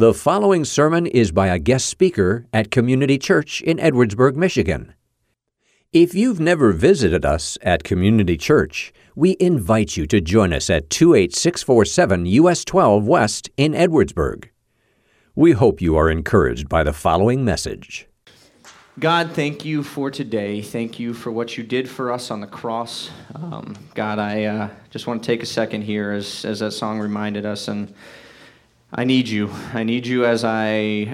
The following sermon is by a guest speaker at Community Church in Edwardsburg, Michigan. If you've never visited us at Community Church, we invite you to join us at 28647 US 12 West in Edwardsburg. We hope you are encouraged by the following message. God, thank you for today. Thank you for what you did for us on the cross. Um, God, I uh, just want to take a second here, as, as that song reminded us, and I need you. I need you as I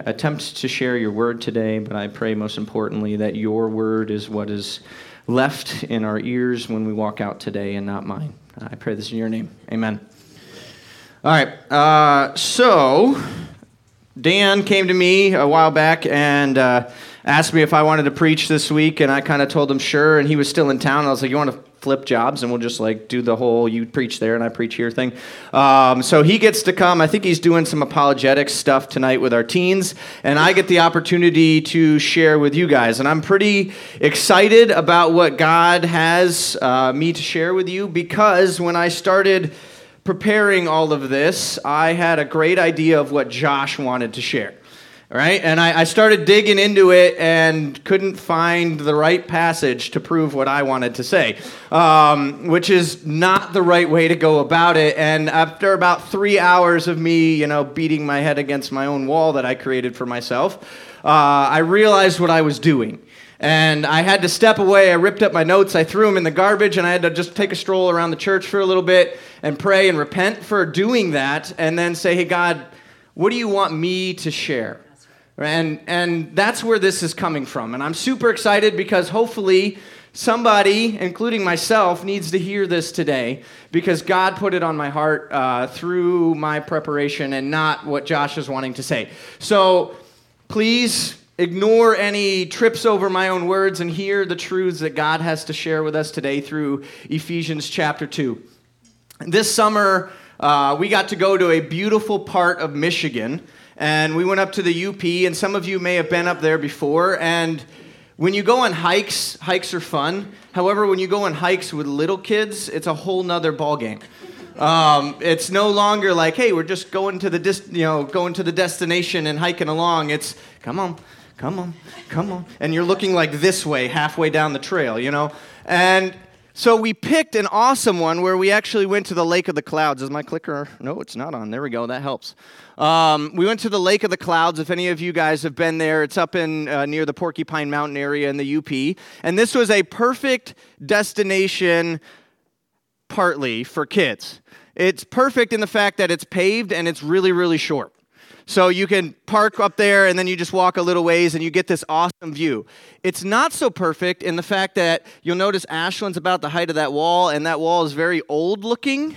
attempt to share your word today, but I pray most importantly that your word is what is left in our ears when we walk out today and not mine. I pray this in your name. Amen. All right. Uh, so, Dan came to me a while back and uh, asked me if I wanted to preach this week, and I kind of told him sure, and he was still in town. I was like, You want to flip jobs and we'll just like do the whole you preach there and I preach here thing. Um, so he gets to come. I think he's doing some apologetic stuff tonight with our teens, and I get the opportunity to share with you guys. And I'm pretty excited about what God has uh, me to share with you because when I started preparing all of this, I had a great idea of what Josh wanted to share right? And I, I, started digging into it and couldn't find the right passage to prove what I wanted to say, um, which is not the right way to go about it. And after about three hours of me, you know, beating my head against my own wall that I created for myself, uh, I realized what I was doing. And I had to step away. I ripped up my notes, I threw them in the garbage, and I had to just take a stroll around the church for a little bit and pray and repent for doing that, and then say, Hey, God, what do you want me to share? And, and that's where this is coming from. And I'm super excited because hopefully somebody, including myself, needs to hear this today because God put it on my heart uh, through my preparation and not what Josh is wanting to say. So please ignore any trips over my own words and hear the truths that God has to share with us today through Ephesians chapter 2. This summer, uh, we got to go to a beautiful part of Michigan and we went up to the UP, and some of you may have been up there before. And when you go on hikes, hikes are fun. However, when you go on hikes with little kids, it's a whole nother ballgame. Um, it's no longer like, hey, we're just going to the dis- you know going to the destination and hiking along. It's come on, come on, come on, and you're looking like this way halfway down the trail, you know. And so we picked an awesome one where we actually went to the Lake of the Clouds. Is my clicker? No, it's not on. There we go. That helps. Um, we went to the Lake of the Clouds. If any of you guys have been there, it's up in uh, near the Porcupine Mountain area in the UP. And this was a perfect destination, partly for kids. It's perfect in the fact that it's paved and it's really, really short. So you can park up there and then you just walk a little ways and you get this awesome view. It's not so perfect in the fact that you'll notice Ashland's about the height of that wall and that wall is very old looking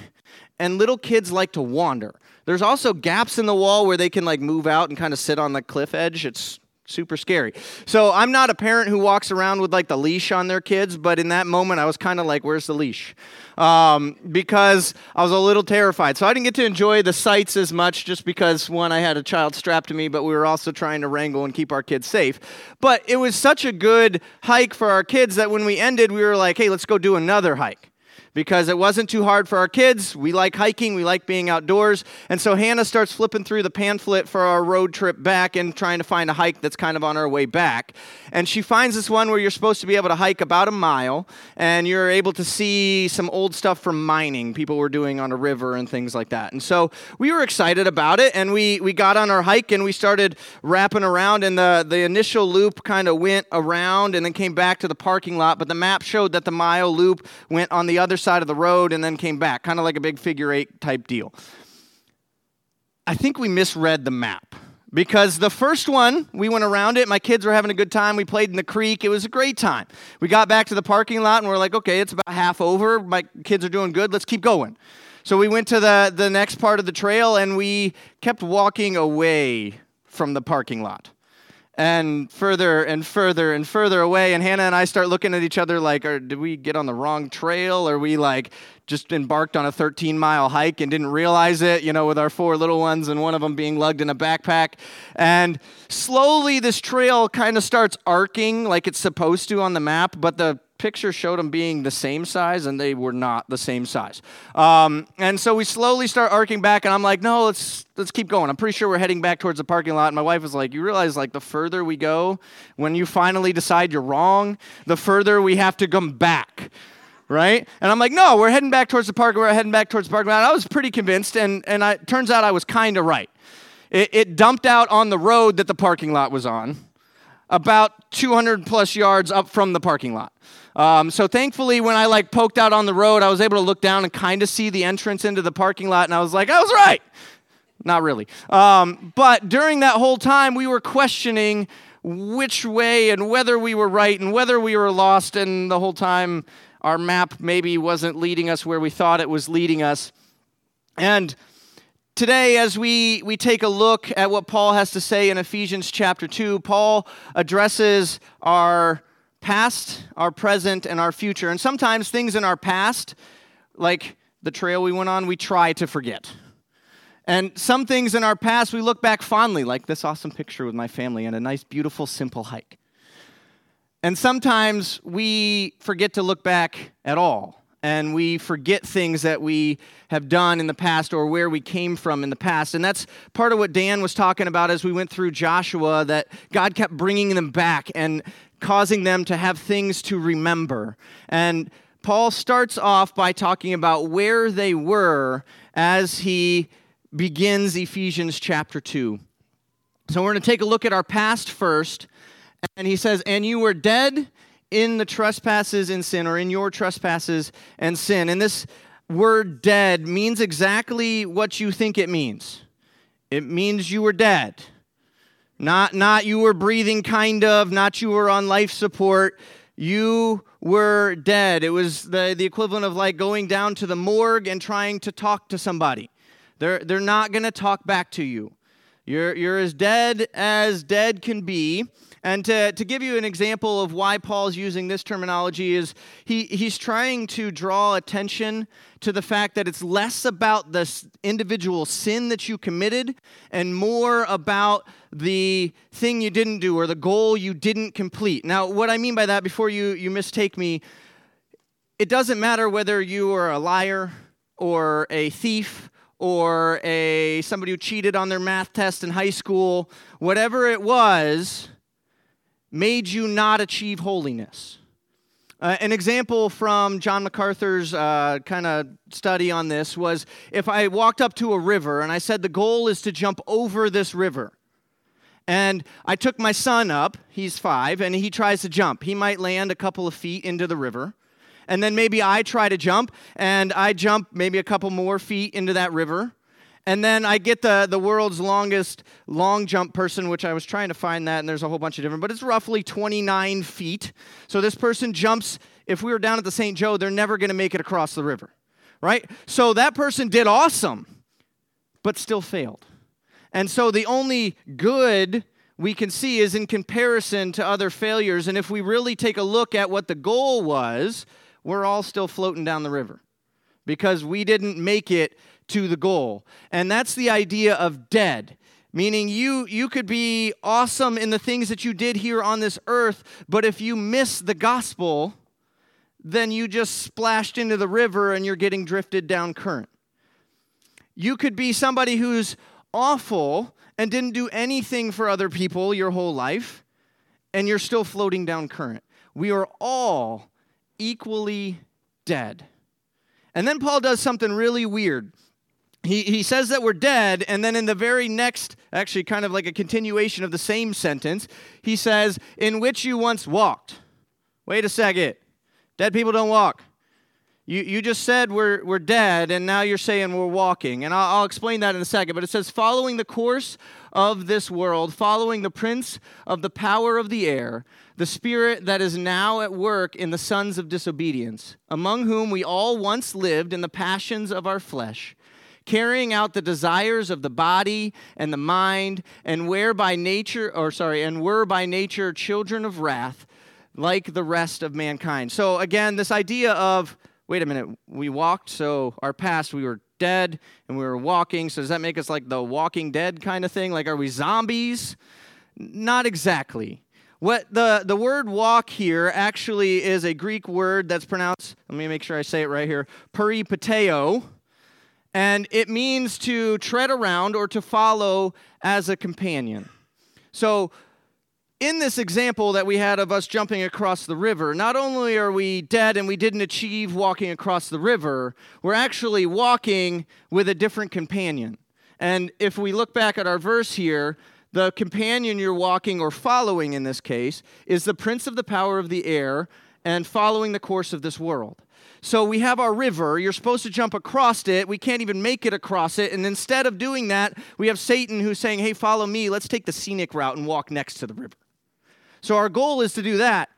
and little kids like to wander. There's also gaps in the wall where they can like move out and kind of sit on the cliff edge. It's super scary. So I'm not a parent who walks around with like the leash on their kids, but in that moment I was kind of like, where's the leash? Um, because I was a little terrified. So I didn't get to enjoy the sights as much just because one, I had a child strapped to me, but we were also trying to wrangle and keep our kids safe. But it was such a good hike for our kids that when we ended, we were like, hey, let's go do another hike because it wasn't too hard for our kids. We like hiking, we like being outdoors. And so Hannah starts flipping through the pamphlet for our road trip back and trying to find a hike that's kind of on our way back. And she finds this one where you're supposed to be able to hike about a mile and you're able to see some old stuff from mining people were doing on a river and things like that. And so we were excited about it and we, we got on our hike and we started wrapping around and the, the initial loop kind of went around and then came back to the parking lot, but the map showed that the mile loop went on the other side of the road and then came back, kind of like a big figure eight type deal. I think we misread the map because the first one, we went around it. My kids were having a good time. We played in the creek. It was a great time. We got back to the parking lot and we're like, okay, it's about half over. My kids are doing good. Let's keep going. So we went to the, the next part of the trail and we kept walking away from the parking lot and further and further and further away. And Hannah and I start looking at each other like, did we get on the wrong trail? Or we like just embarked on a 13 mile hike and didn't realize it, you know, with our four little ones and one of them being lugged in a backpack. And slowly this trail kind of starts arcing like it's supposed to on the map, but the picture showed them being the same size, and they were not the same size. Um, and so we slowly start arcing back, and I'm like, no, let's let's keep going. I'm pretty sure we're heading back towards the parking lot. And my wife was like, you realize like the further we go, when you finally decide you're wrong, the further we have to come back. Right? And I'm like, no, we're heading back towards the park. We're heading back towards the parking lot. I was pretty convinced, and, and I, turns out I was kind of right. It, it dumped out on the road that the parking lot was on, about 200 plus yards up from the parking lot. Um, so thankfully, when I like poked out on the road, I was able to look down and kind of see the entrance into the parking lot, and I was like, I was right. Not really. Um, but during that whole time, we were questioning which way and whether we were right and whether we were lost, and the whole time our map maybe wasn't leading us where we thought it was leading us. And Today, as we, we take a look at what Paul has to say in Ephesians chapter 2, Paul addresses our past, our present, and our future. And sometimes things in our past, like the trail we went on, we try to forget. And some things in our past we look back fondly, like this awesome picture with my family and a nice, beautiful, simple hike. And sometimes we forget to look back at all and we forget things that we have done in the past or where we came from in the past. And that's part of what Dan was talking about as we went through Joshua that God kept bringing them back and causing them to have things to remember. And Paul starts off by talking about where they were as he begins Ephesians chapter 2. So we're going to take a look at our past first. And he says, And you were dead in the trespasses and sin, or in your trespasses and sin. And this word dead means exactly what you think it means it means you were dead. Not, not you were breathing, kind of, not you were on life support. You were dead. It was the, the equivalent of like going down to the morgue and trying to talk to somebody. They're, they're not going to talk back to you. You're, you're as dead as dead can be. And to, to give you an example of why Paul's using this terminology is he, he's trying to draw attention to the fact that it's less about the individual sin that you committed and more about the thing you didn't do or the goal you didn't complete. Now, what I mean by that, before you, you mistake me, it doesn't matter whether you are a liar or a thief or a somebody who cheated on their math test in high school, whatever it was, made you not achieve holiness. Uh, an example from John MacArthur's uh, kind of study on this was if I walked up to a river and I said, The goal is to jump over this river. And I took my son up, he's five, and he tries to jump. He might land a couple of feet into the river. And then maybe I try to jump, and I jump maybe a couple more feet into that river. And then I get the, the world's longest long jump person, which I was trying to find that, and there's a whole bunch of different, but it's roughly 29 feet. So this person jumps, if we were down at the St. Joe, they're never going to make it across the river, right? So that person did awesome, but still failed. And so the only good we can see is in comparison to other failures. And if we really take a look at what the goal was, we're all still floating down the river because we didn't make it to the goal. And that's the idea of dead. Meaning you you could be awesome in the things that you did here on this earth, but if you miss the gospel, then you just splashed into the river and you're getting drifted down current. You could be somebody who's awful and didn't do anything for other people your whole life, and you're still floating down current. We are all equally dead. And then Paul does something really weird he, he says that we're dead, and then in the very next, actually, kind of like a continuation of the same sentence, he says, In which you once walked. Wait a second. Dead people don't walk. You, you just said we're, we're dead, and now you're saying we're walking. And I'll, I'll explain that in a second. But it says, Following the course of this world, following the prince of the power of the air, the spirit that is now at work in the sons of disobedience, among whom we all once lived in the passions of our flesh carrying out the desires of the body and the mind, and were by nature, or sorry, and were by nature children of wrath, like the rest of mankind. So again, this idea of wait a minute, we walked, so our past we were dead and we were walking. So does that make us like the walking dead kind of thing? Like are we zombies? Not exactly. What the, the word walk here actually is a Greek word that's pronounced, let me make sure I say it right here, peripateo, and it means to tread around or to follow as a companion. So, in this example that we had of us jumping across the river, not only are we dead and we didn't achieve walking across the river, we're actually walking with a different companion. And if we look back at our verse here, the companion you're walking or following in this case is the prince of the power of the air and following the course of this world. So we have our river. You're supposed to jump across it. We can't even make it across it. And instead of doing that, we have Satan who's saying, hey, follow me. Let's take the scenic route and walk next to the river. So our goal is to do that.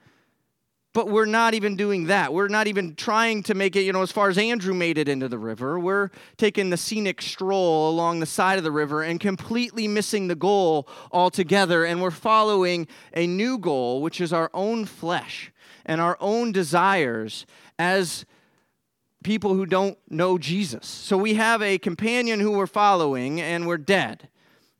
But we're not even doing that. We're not even trying to make it, you know, as far as Andrew made it into the river. We're taking the scenic stroll along the side of the river and completely missing the goal altogether. And we're following a new goal, which is our own flesh and our own desires as people who don't know Jesus. So we have a companion who we're following and we're dead.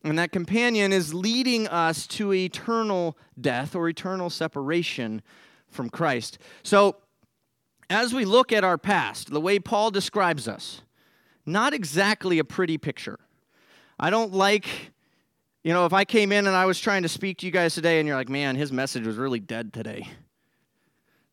And that companion is leading us to eternal death or eternal separation from Christ. So, as we look at our past, the way Paul describes us, not exactly a pretty picture. I don't like, you know, if I came in and I was trying to speak to you guys today and you're like, man, his message was really dead today.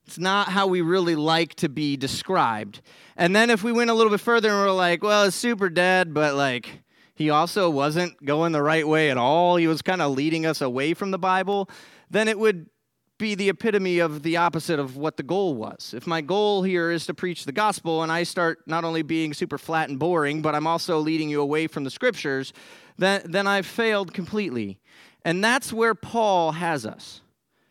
It's not how we really like to be described. And then if we went a little bit further and we're like, well, it's super dead, but like, he also wasn't going the right way at all. He was kind of leading us away from the Bible. Then it would be the epitome of the opposite of what the goal was. If my goal here is to preach the gospel and I start not only being super flat and boring, but I'm also leading you away from the scriptures, then, then I've failed completely. And that's where Paul has us.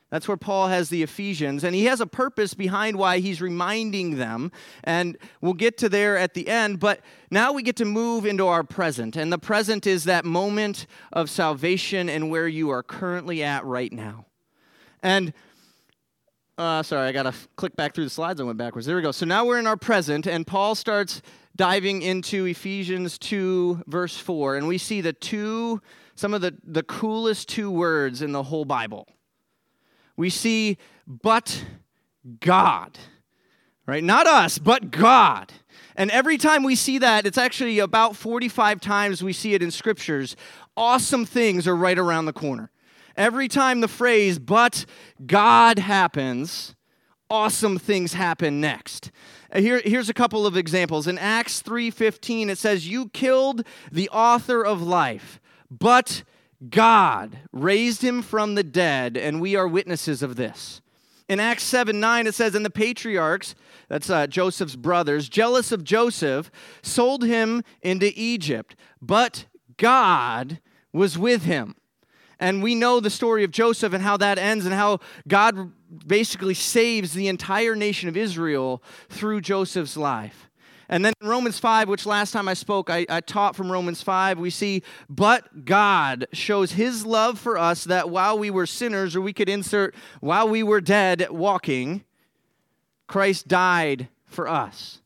That's where Paul has the Ephesians, and he has a purpose behind why he's reminding them. And we'll get to there at the end, but now we get to move into our present. And the present is that moment of salvation and where you are currently at right now. And uh, sorry, I got to click back through the slides. I went backwards. There we go. So now we're in our present, and Paul starts diving into Ephesians 2, verse 4, and we see the two, some of the, the coolest two words in the whole Bible. We see, but God, right? Not us, but God. And every time we see that, it's actually about 45 times we see it in scriptures. Awesome things are right around the corner. Every time the phrase, but God happens, awesome things happen next. Uh, here, here's a couple of examples. In Acts 3:15, it says, You killed the author of life, but God raised him from the dead, and we are witnesses of this. In Acts 7 9, it says, And the patriarchs, that's uh, Joseph's brothers, jealous of Joseph, sold him into Egypt, but God was with him and we know the story of Joseph and how that ends and how God basically saves the entire nation of Israel through Joseph's life. And then in Romans 5, which last time I spoke, I, I, taught from Romans 5, we see, but God shows his love for us that while we were sinners, or we could insert, while we were dead walking, Christ died for us.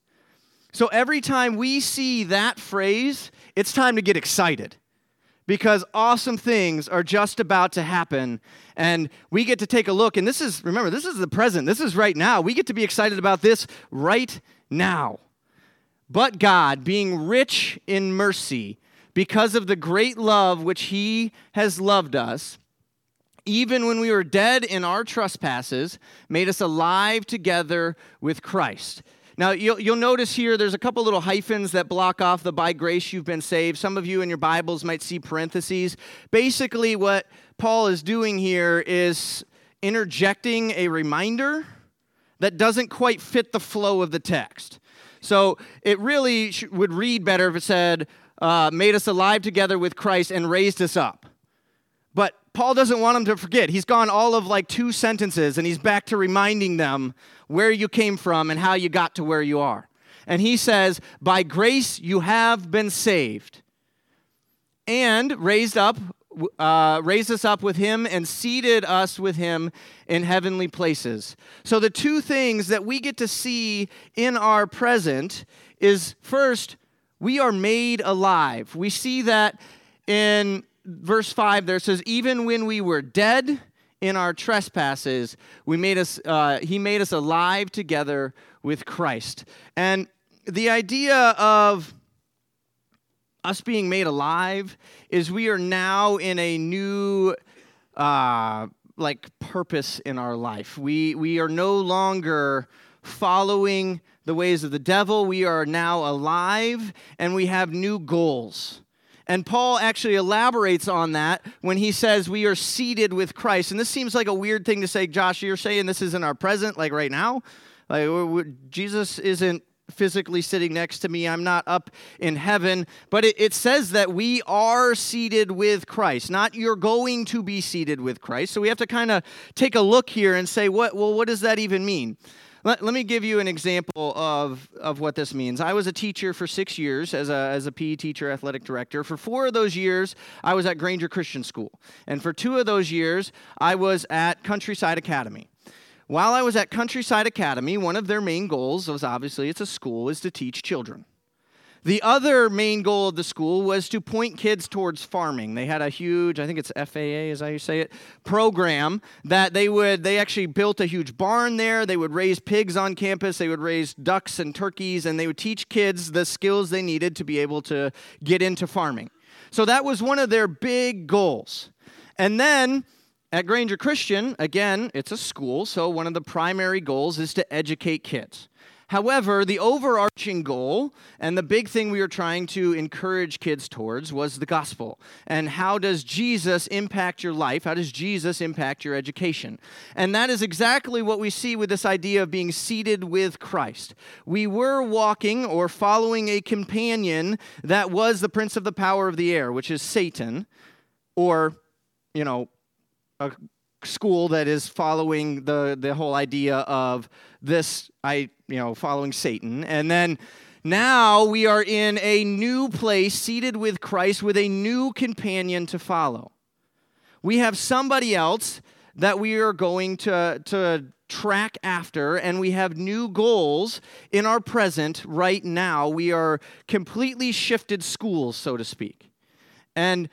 So every time we see that phrase, it's time to get excited because awesome things are just about to happen. And we get to take a look. And this is, remember, this is the present. This is right now. We get to be excited about this right now. But God, being rich in mercy, because of the great love which He has loved us, even when we were dead in our trespasses, made us alive together with Christ. Now, you'll, you'll notice here there's a couple little hyphens that block off the by grace you've been saved. Some of you in your Bibles might see parentheses. Basically, what Paul is doing here is interjecting a reminder that doesn't quite fit the flow of the text. So it really sh- would read better if it said, uh, made us alive together with Christ and raised us up. But Paul doesn't want them to forget. He's gone all of like two sentences and he's back to reminding them where you came from and how you got to where you are. And he says, By grace you have been saved and raised up. Uh, raised us up with him and seated us with him in heavenly places. So, the two things that we get to see in our present is first, we are made alive. We see that in verse 5 there says, Even when we were dead in our trespasses, we made us, uh, he made us alive together with Christ. And the idea of us being made alive is we are now in a new uh, like purpose in our life. We we are no longer following the ways of the devil. We are now alive and we have new goals. And Paul actually elaborates on that when he says we are seated with Christ. And this seems like a weird thing to say, Josh, you're saying this isn't our present, like right now? Like Jesus isn't physically sitting next to me. I'm not up in heaven. But it, it, says that we are seated with Christ, not you're going to be seated with Christ. So we have to kind of take a look here and say, what, well, what does that even mean? Let, let me give you an example of, of what this means. I was a teacher for six years as a, as a PE teacher, athletic director. For four of those years, I was at Granger Christian School. And for two of those years, I was at Countryside Academy. While I was at Countryside Academy, one of their main goals was obviously it's a school is to teach children. The other main goal of the school was to point kids towards farming. They had a huge, I think it's FAA, as I say it, program that they would, they actually built a huge barn there. They would raise pigs on campus. They would raise ducks and turkeys, and they would teach kids the skills they needed to be able to get into farming. So that was one of their big goals. And then at Granger Christian, again, it's a school, so one of the primary goals is to educate kids. However, the overarching goal and the big thing we were trying to encourage kids towards was the gospel. And how does Jesus impact your life? How does Jesus impact your education? And that is exactly what we see with this idea of being seated with Christ. We were walking or following a companion that was the prince of the power of the air, which is Satan, or, you know, a school that is following the, the whole idea of this, I, you know, following Satan. And then now we are in a new place, seated with Christ, with a new companion to follow. We have somebody else that we are going to, to track after, and we have new goals in our present right now. We are completely shifted schools, so to speak. And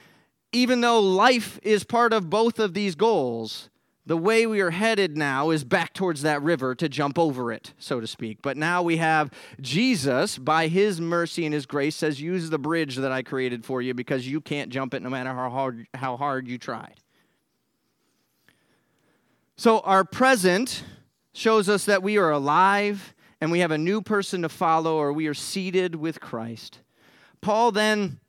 even though life is part of both of these goals, the way we are headed now is back towards that river to jump over it, so to speak. But now we have Jesus, by his mercy and his grace, says, Use the bridge that I created for you because you can't jump it no matter how hard, how hard you tried. So, our present shows us that we are alive and we have a new person to follow, or we are seated with Christ. Paul then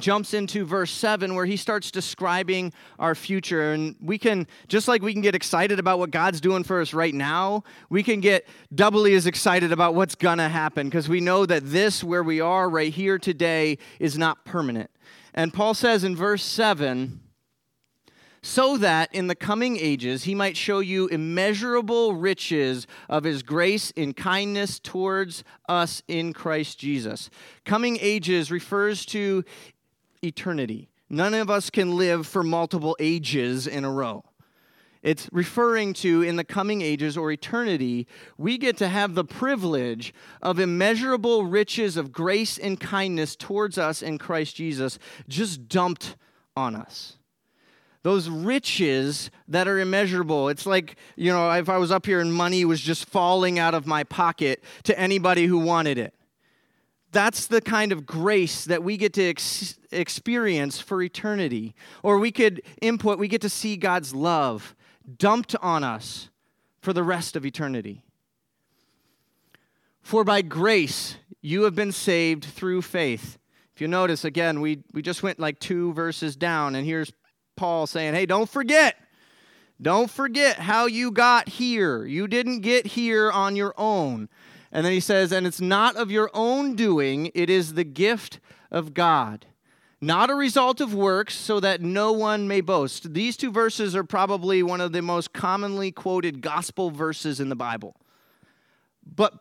jumps into verse 7 where he starts describing our future and we can just like we can get excited about what god's doing for us right now we can get doubly as excited about what's gonna happen because we know that this where we are right here today is not permanent and paul says in verse 7 so that in the coming ages he might show you immeasurable riches of his grace in kindness towards us in Christ Jesus. Coming ages refers to eternity. None of us can live for multiple ages in a row. It's referring to in the coming ages or eternity, we get to have the privilege of immeasurable riches of grace and kindness towards us in Christ Jesus just dumped on us. Those riches that are immeasurable. It's like, you know, if I was up here and money was just falling out of my pocket to anybody who wanted it. That's the kind of grace that we get to ex- experience for eternity. Or we could input, we get to see God's love dumped on us for the rest of eternity. For by grace you have been saved through faith. If you notice, again, we, we just went like two verses down, and here's Paul saying, hey, don't forget. Don't forget how you got here. You didn't get here on your own. And then he says, And it's not of your own doing, it is the gift of God, not a result of works, so that no one may boast. These two verses are probably one of the most commonly quoted gospel verses in the Bible. But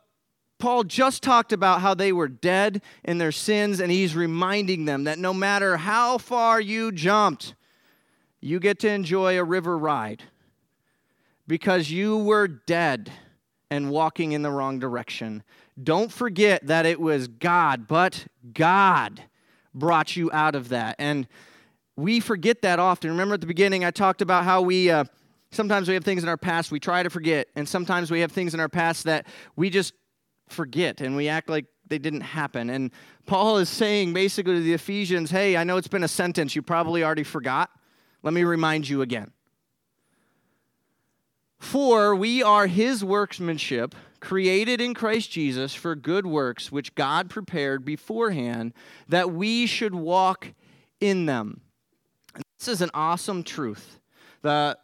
Paul just talked about how they were dead in their sins, and he's reminding them that no matter how far you jumped, you get to enjoy a river ride because you were dead and walking in the wrong direction. Don't forget that it was God, but God brought you out of that. And we forget that often. Remember at the beginning, I talked about how we uh, Sometimes we have things in our past we try to forget, and sometimes we have things in our past that we just forget and we act like they didn't happen. And Paul is saying basically to the Ephesians, hey, I know it's been a sentence you probably already forgot. Let me remind you again. For we are his workmanship, created in Christ Jesus for good works, which God prepared beforehand that we should walk in them. This is an awesome truth. The,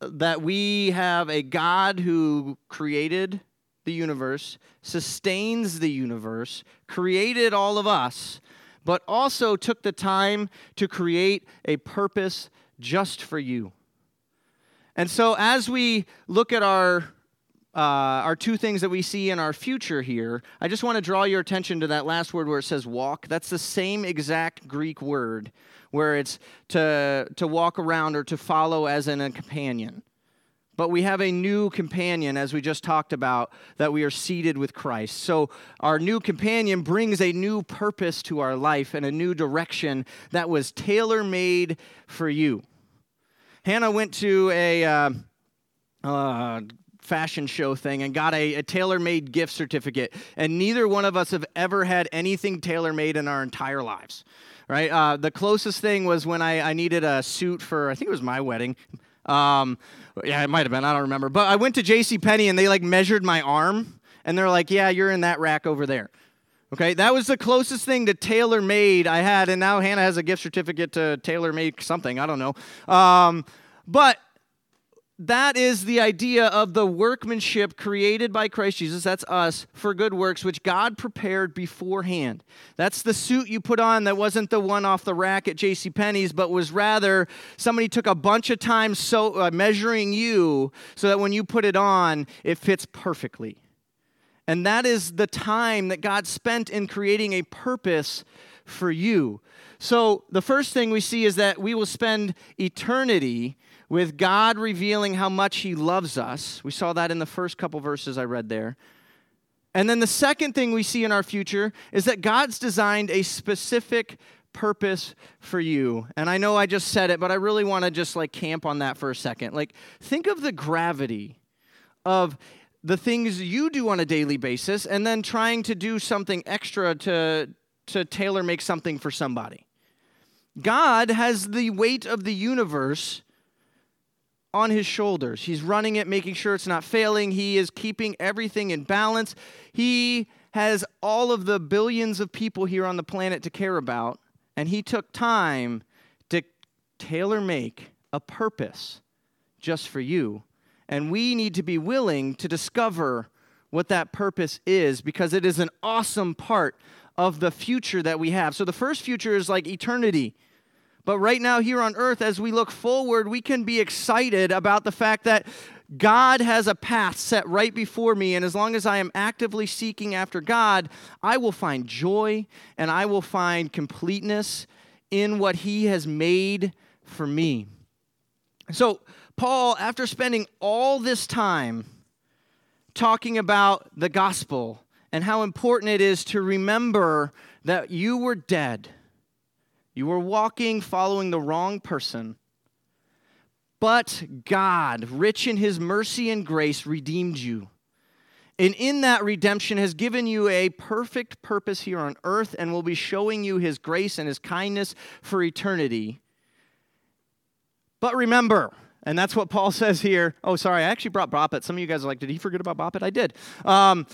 that we have a God who created the universe, sustains the universe, created all of us, but also took the time to create a purpose just for you. And so, as we look at our uh, our two things that we see in our future here, I just want to draw your attention to that last word where it says walk. That's the same exact Greek word where it's to, to walk around or to follow as in a companion. But we have a new companion, as we just talked about, that we are seated with Christ. So our new companion brings a new purpose to our life and a new direction that was tailor made for you. Hannah went to a uh, uh, fashion show thing and got a, a tailor made gift certificate, and neither one of us have ever had anything tailor made in our entire lives. Right? Uh, the closest thing was when I, I needed a suit for, I think it was my wedding. Um, yeah, it might have been. I don't remember. But I went to J.C. Penney and they like measured my arm, and they're like, "Yeah, you're in that rack over there." Okay, that was the closest thing to tailor made I had, and now Hannah has a gift certificate to tailor make something. I don't know. Um, but that is the idea of the workmanship created by Christ Jesus, that's us, for good works, which God prepared beforehand. That's the suit you put on that wasn't the one off the rack at J.C. Penney's, but was rather somebody took a bunch of time so, uh, measuring you so that when you put it on, it fits perfectly. And that is the time that God spent in creating a purpose for you. So the first thing we see is that we will spend eternity with God revealing how much He loves us. We saw that in the first couple verses I read there. And then the second thing we see in our future is that God's designed a specific purpose for you. And I know I just said it, but I really want to just like camp on that for a second. Like, think of the gravity of the things you do on a daily basis and then trying to do something extra to, to tailor make something for somebody. God has the weight of the universe on his shoulders. He's running it, making sure it's not failing. He is keeping everything in balance. He has all of the billions of people here on the planet to care about, and he took time to tailor make a purpose just for you. And we need to be willing to discover what that purpose is because it is an awesome part of the future that we have. So the first future is like eternity. But right now, here on earth, as we look forward, we can be excited about the fact that God has a path set right before me. And as long as I am actively seeking after God, I will find joy and I will find completeness in what He has made for me. So, Paul, after spending all this time talking about the gospel and how important it is to remember that you were dead you were walking following the wrong person. But God, rich in his mercy and grace, redeemed you. And in that redemption has given you a perfect purpose here on earth and will be showing you his grace and his kindness for eternity. But remember, and that's what Paul says here. Oh, sorry, I actually brought Bop It. Some of you guys are like, did he forget about Bop It? I did. Um,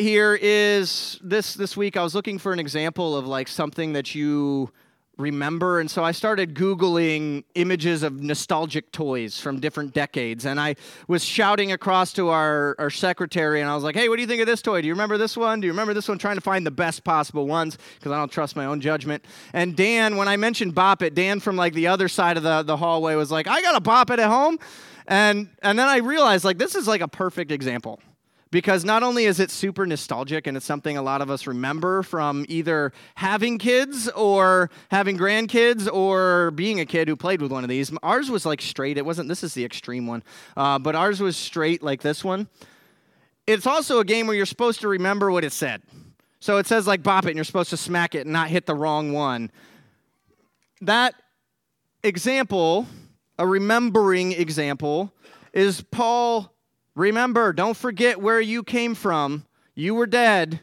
here is this this week I was looking for an example of like something that you remember and so I started googling images of nostalgic toys from different decades and I was shouting across to our, our secretary and I was like, "Hey, what do you think of this toy? Do you remember this one? Do you remember this one?" trying to find the best possible ones because I don't trust my own judgment. And Dan, when I mentioned Bop It, Dan from like the other side of the, the hallway was like, "I got a Bop It at home." And and then I realized like this is like a perfect example because not only is it super nostalgic and it's something a lot of us remember from either having kids or having grandkids or being a kid who played with one of these. Ours was like straight. It wasn't, this is the extreme one, uh, but ours was straight like this one. It's also a game where you're supposed to remember what it said. So it says like bop it and you're supposed to smack it and not hit the wrong one. That example a remembering example is Paul, remember, don't forget where you came from. You were dead.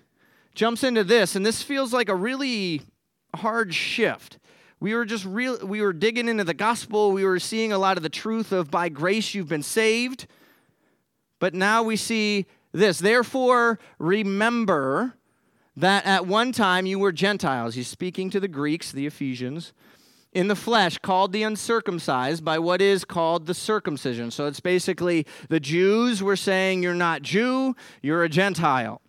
Jumps into this, and this feels like a really hard shift. We were just real we were digging into the gospel. We were seeing a lot of the truth of by grace you've been saved. But now we see this. Therefore, remember that at one time you were Gentiles. He's speaking to the Greeks, the Ephesians, in the flesh, called the uncircumcised by what is called the circumcision. So it's basically the Jews were saying, You're not Jew, you're a Gentile.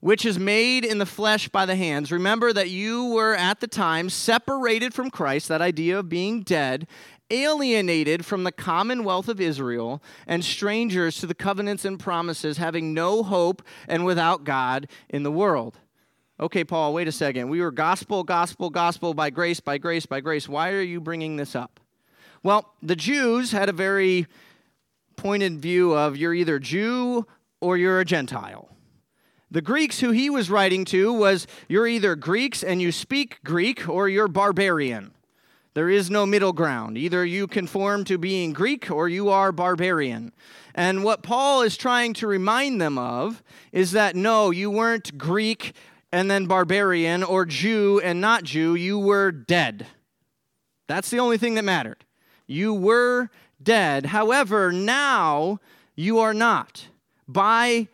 Which is made in the flesh by the hands. Remember that you were at the time separated from Christ, that idea of being dead, alienated from the commonwealth of Israel and strangers to the covenants and promises, having no hope and without God in the world. Okay, Paul, wait a second. We were gospel, gospel, gospel, by grace, by grace, by grace. Why are you bringing this up? Well, the Jews had a very pointed view of you're either Jew or you're a Gentile. The Greeks who he was writing to was you're either Greeks and you speak Greek or you're barbarian. There is no middle ground. Either you conform to being Greek or you are barbarian. And what Paul is trying to remind them of is that no, you weren't Greek and then barbarian or Jew and not Jew. You were dead. That's the only thing that mattered. You were dead. However, now you are not. By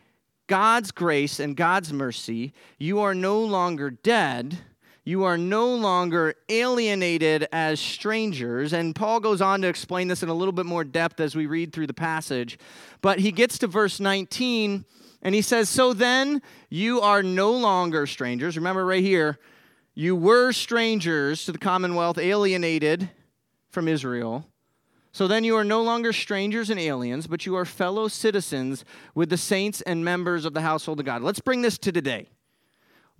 God's grace and God's mercy, you are no longer dead you are no longer alienated as strangers. And Paul goes on to explain this in a little bit more depth as we read through the passage. But he gets to verse 19 and he says, So then you are no longer strangers. Remember right here, you were strangers to the commonwealth, alienated from Israel. So then you are no longer strangers and aliens, but you are fellow citizens with the saints and members of the household of God. Let's bring this to today.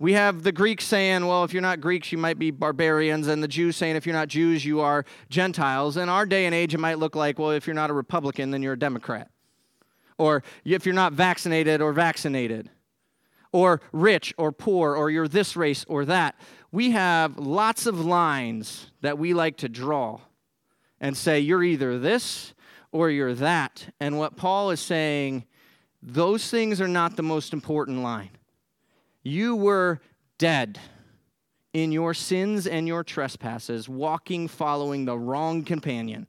We have the Greeks saying, well, if you're not Greeks, you might be barbarians, and the Jews saying, if you're not Jews, you are Gentiles. In our day and age, it might look like, well, if you're not a Republican, then you're a Democrat. Or if you're not vaccinated or vaccinated. Or rich or poor, or you're this race or that. We have lots of lines that we like to draw and say, you're either this or you're that. And what Paul is saying, those things are not the most important line. You were dead in your sins and your trespasses, walking following the wrong companion.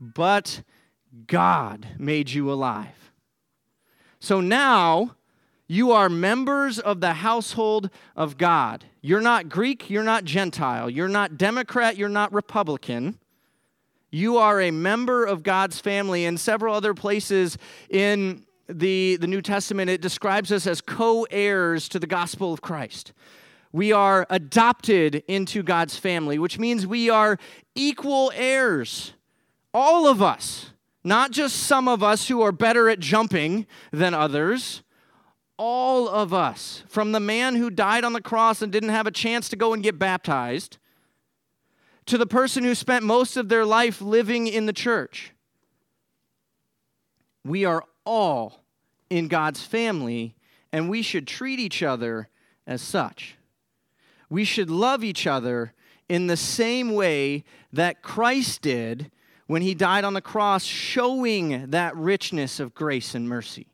But God made you alive. So now you are members of the household of God. You're not Greek, you're not Gentile, you're not Democrat, you're not Republican. You are a member of God's family. In several other places in the, the New Testament, it describes us as co heirs to the gospel of Christ. We are adopted into God's family, which means we are equal heirs. All of us, not just some of us who are better at jumping than others. All of us, from the man who died on the cross and didn't have a chance to go and get baptized, to the person who spent most of their life living in the church. We are all in God's family, and we should treat each other as such. We should love each other in the same way that Christ did when he died on the cross, showing that richness of grace and mercy.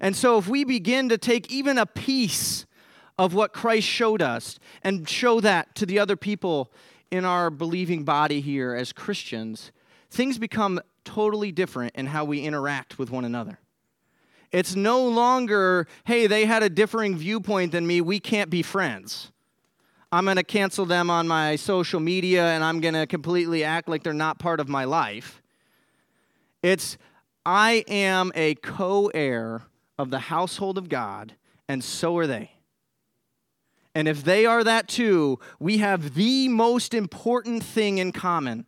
And so, if we begin to take even a piece of what Christ showed us and show that to the other people in our believing body here as Christians, things become totally different in how we interact with one another. It's no longer, hey, they had a differing viewpoint than me, we can't be friends. I'm going to cancel them on my social media and I'm going to completely act like they're not part of my life. It's, I am a co heir of the household of God, and so are they. And if they are that too, we have the most important thing in common.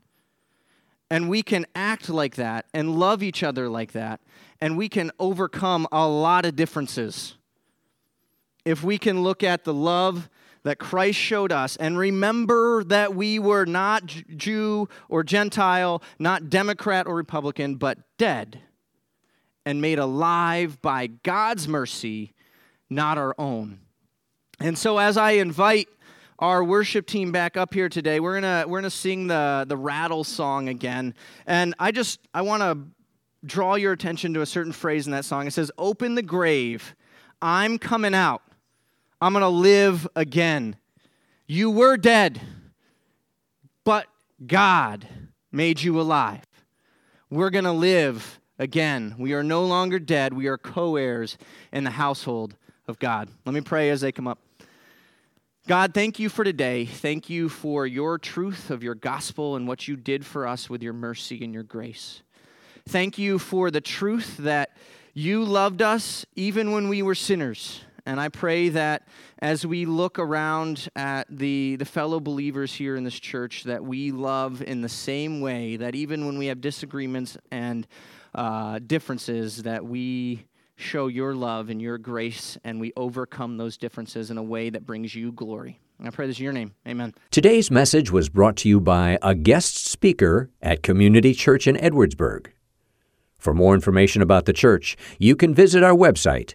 And we can act like that and love each other like that and we can overcome a lot of differences. If we can look at the love that Christ showed us and remember that we were not Jew or Gentile, not Democrat or Republican, but dead and made alive by God's mercy, not our own. And so, as I invite our worship team back up here today. We're gonna we're gonna sing the the rattle song again, and I just I want to draw your attention to a certain phrase in that song. It says, "Open the grave, I'm coming out. I'm gonna live again. You were dead, but God made you alive. We're gonna live again. We are no longer dead. We are co-heirs in the household of God." Let me pray as they come up. God, thank you for today. Thank you for your truth of your gospel and what you did for us with your mercy and your grace. Thank you for the truth that you loved us even when we were sinners. And I pray that as we look around at the, the fellow believers here in this church, that we love in the same way, that even when we have disagreements and uh, differences, that we show your love and your grace and we overcome those differences in a way that brings you glory. I pray this in your name. Amen. Today's message was brought to you by a guest speaker at Community Church in Edwardsburg. For more information about the church, you can visit our website,